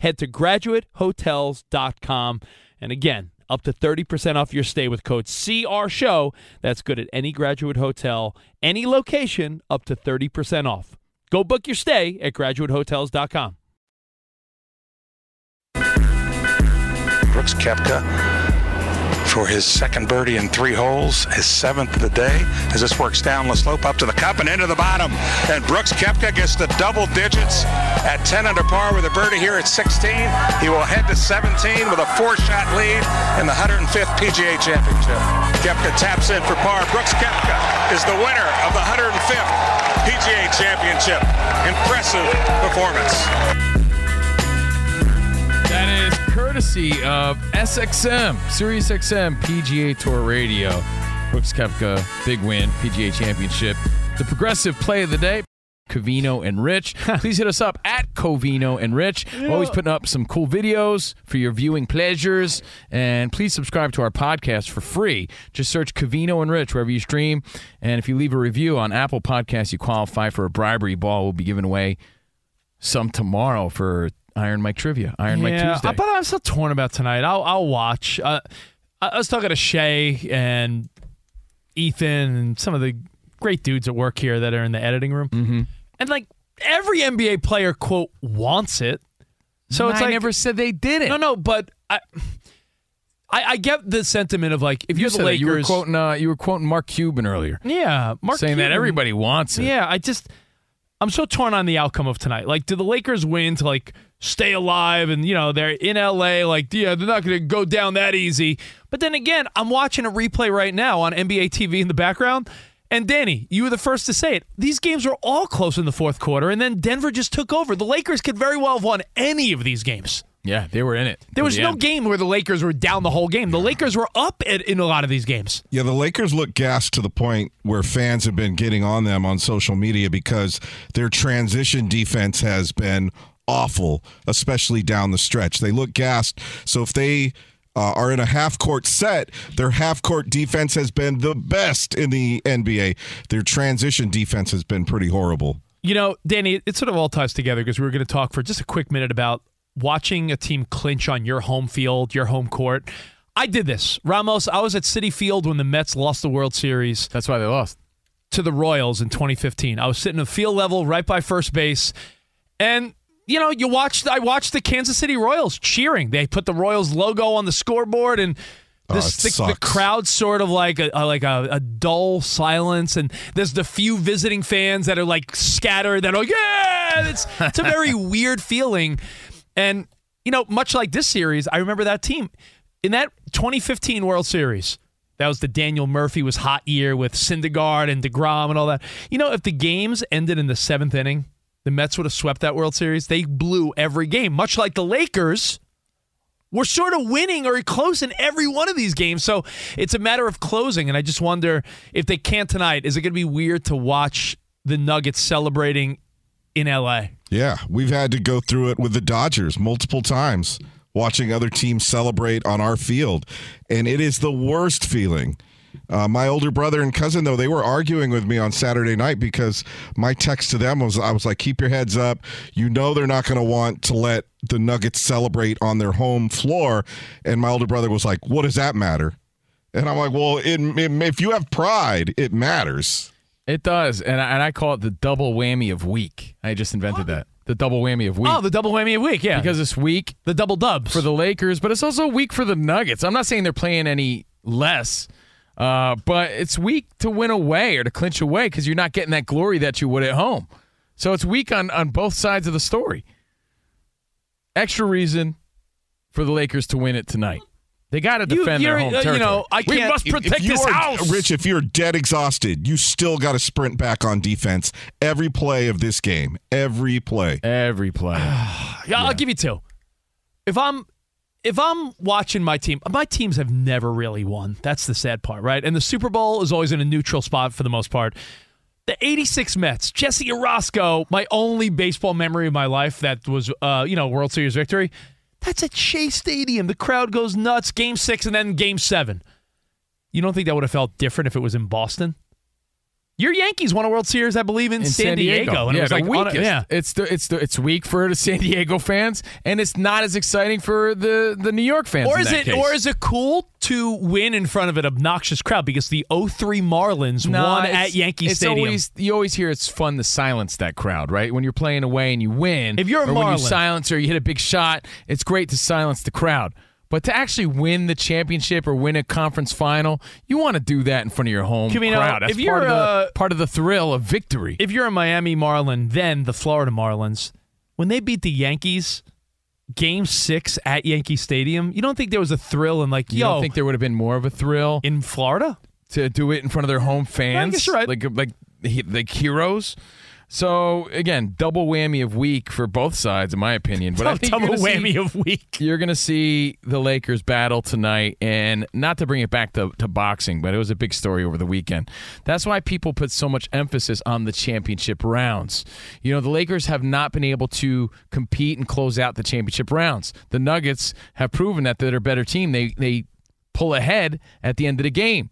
Head to graduatehotels.com. And again, up to 30% off your stay with code CR Show. That's good at any graduate hotel, any location, up to 30% off. Go book your stay at graduatehotels.com. Brooks Koepka for his second birdie in three holes, his seventh of the day, as this works down the slope up to the cup and into the bottom. And Brooks Koepka gets the double digits at 10 under par with a birdie here at 16. He will head to 17 with a four-shot lead in the 105th PGA Championship. Koepka taps in for par. Brooks Koepka is the winner of the 105th PGA Championship. Impressive performance. That is courtesy of SXM, Sirius XM PGA Tour Radio. Brooks Koepka, big win, PGA Championship. The progressive play of the day. Covino and Rich. Please hit us up at Covino and Rich. We're always putting up some cool videos for your viewing pleasures. And please subscribe to our podcast for free. Just search Covino and Rich wherever you stream. And if you leave a review on Apple Podcasts, you qualify for a bribery ball. We'll be giving away some tomorrow for Iron Mike Trivia, Iron Mike yeah, Tuesday. But I'm still torn about tonight. I'll I'll watch. Uh, I was talking to Shay and Ethan and some of the great dudes at work here that are in the editing room, mm-hmm. and like every NBA player quote wants it. So it's I like never said they did it. No, no, but I. I, I get the sentiment of like if you you're the that. Lakers, you were quoting uh, you were quoting Mark Cuban earlier. yeah, Mark saying that everybody wants it. Yeah, I just I'm so torn on the outcome of tonight. Like, do the Lakers win to like stay alive? And you know they're in LA. Like, yeah, they're not going to go down that easy. But then again, I'm watching a replay right now on NBA TV in the background. And Danny, you were the first to say it. These games were all close in the fourth quarter, and then Denver just took over. The Lakers could very well have won any of these games. Yeah, they were in it. There was the no end. game where the Lakers were down the whole game. The Lakers were up at, in a lot of these games. Yeah, the Lakers look gassed to the point where fans have been getting on them on social media because their transition defense has been awful, especially down the stretch. They look gassed. So if they uh, are in a half court set, their half court defense has been the best in the NBA. Their transition defense has been pretty horrible. You know, Danny, it sort of all ties together because we were going to talk for just a quick minute about watching a team clinch on your home field, your home court. I did this. Ramos, I was at Citi Field when the Mets lost the World Series. That's why they lost. To the Royals in 2015. I was sitting at field level right by first base. And you know, you watched I watched the Kansas City Royals cheering. They put the Royals logo on the scoreboard and Oh, this it the, the crowd sort of like a, a- like a, a dull silence, and there's the few visiting fans that are like scattered that are like, yeah, it's it's a very weird feeling. And you know, much like this series, I remember that team in that 2015 World Series. That was the Daniel Murphy was hot year with Syndergaard and Degrom and all that. You know, if the games ended in the seventh inning, the Mets would have swept that World Series. They blew every game, much like the Lakers we're sort of winning or close in every one of these games. So it's a matter of closing. And I just wonder if they can't tonight, is it going to be weird to watch the Nuggets celebrating in LA? Yeah, we've had to go through it with the Dodgers multiple times, watching other teams celebrate on our field. And it is the worst feeling. Uh, my older brother and cousin, though, they were arguing with me on Saturday night because my text to them was I was like, keep your heads up. You know they're not going to want to let the Nuggets celebrate on their home floor. And my older brother was like, what does that matter? And I'm like, well, it, it, if you have pride, it matters. It does, and I, and I call it the double whammy of week. I just invented that. The double whammy of week. Oh, the double whammy of week, yeah. because it's week the double dubs for the Lakers, but it's also weak for the Nuggets. I'm not saying they're playing any less, uh, but it's weak to win away or to clinch away because you're not getting that glory that you would at home. So it's weak on on both sides of the story. Extra reason for the Lakers to win it tonight. They got to You- defend their you're- home uh, you know, I we can't- must if- if protect you this are, house. Rich, if you're dead exhausted, you still got to sprint back on defense every play of this game. Every play. Every play. Yeah, I'll give you two. If I'm if I'm watching my team, my teams have never really won. That's the sad part, right? And the Super Bowl is always in a neutral spot for the most part. The 86 Mets, Jesse Orosco, my only baseball memory of my life that was uh, you know, World Series victory. That's at Shea Stadium. The crowd goes nuts. Game 6 and then game 7. You don't think that would have felt different if it was in Boston? Your Yankees won a World Series, I believe, in, in San, Diego. and yeah, it was like on a- yeah. It's the, it's the, it's weak for the San Diego fans, and it's not as exciting for the the New York fans. Or is it case. or is it cool to win in front of an obnoxious crowd because the 03 Marlins No, won at Yankee it's Stadium? Always, you always hear it's fun to silence that crowd, right? When you're playing away and you win. If you're a or when you Marlin. silence or you hit a big shot, it's great to silence the crowd. But to actually win the championship or win a conference final, you want to do that in front of your home Camino, crowd. That's if you're, part, of uh, the, part of the thrill of victory. if you're a Miami Marlin, then the Florida Marlins, when they beat the Yankees game 6 at Yankee Stadium, you don't think there was a thrill and like, you yo, don't think there would have been more of a thrill in Florida? to do it in front of their home fans? guess you're right. Like like like heroes. So again, double whammy of week for both sides, in my opinion. But I think double whammy see- of week. You're going to see the Lakers battle tonight, and not to bring it back to, to boxing, but it was a big story over the weekend. That's why people put so much emphasis on the championship rounds. You know, the Lakers have not been able to compete and close out the championship rounds. The Nuggets have proven that they're a better team. They they pull ahead at the end of the game.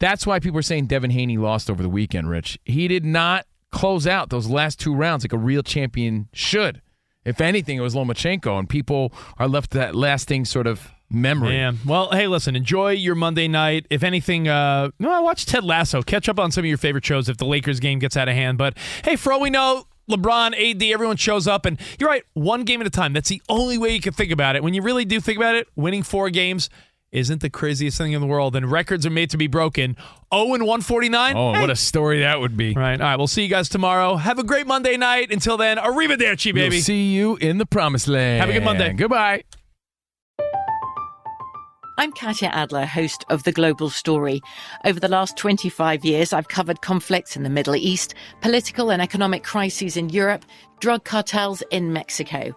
That's why people are saying Devin Haney lost over the weekend, Rich. He did not close out those last two rounds like a real champion should. If anything, it was Lomachenko, and people are left that lasting sort of memory. Man, well, hey, listen, enjoy your Monday night. If anything, uh, well, watch Ted Lasso. Catch up on some of your favorite shows if the Lakers game gets out of hand. But hey, for all we know, LeBron, AD, everyone shows up, and you're right, one game at a time. That's the only way you can think about it. When you really do think about it, winning four games, isn't the craziest thing in the world, and records are made to be broken. 0 and 149. Oh, Hey. what a story that would be. Right. All right. We'll see you guys tomorrow. Have a great Monday night. Until then, arrivederci, baby. We'll see you in the promised land. Have a good Monday. Goodbye. I'm Katya Adler, host of The Global Story. Over the last 25 years, I've covered conflicts in the Middle East, political and economic crises in Europe, drug cartels in Mexico.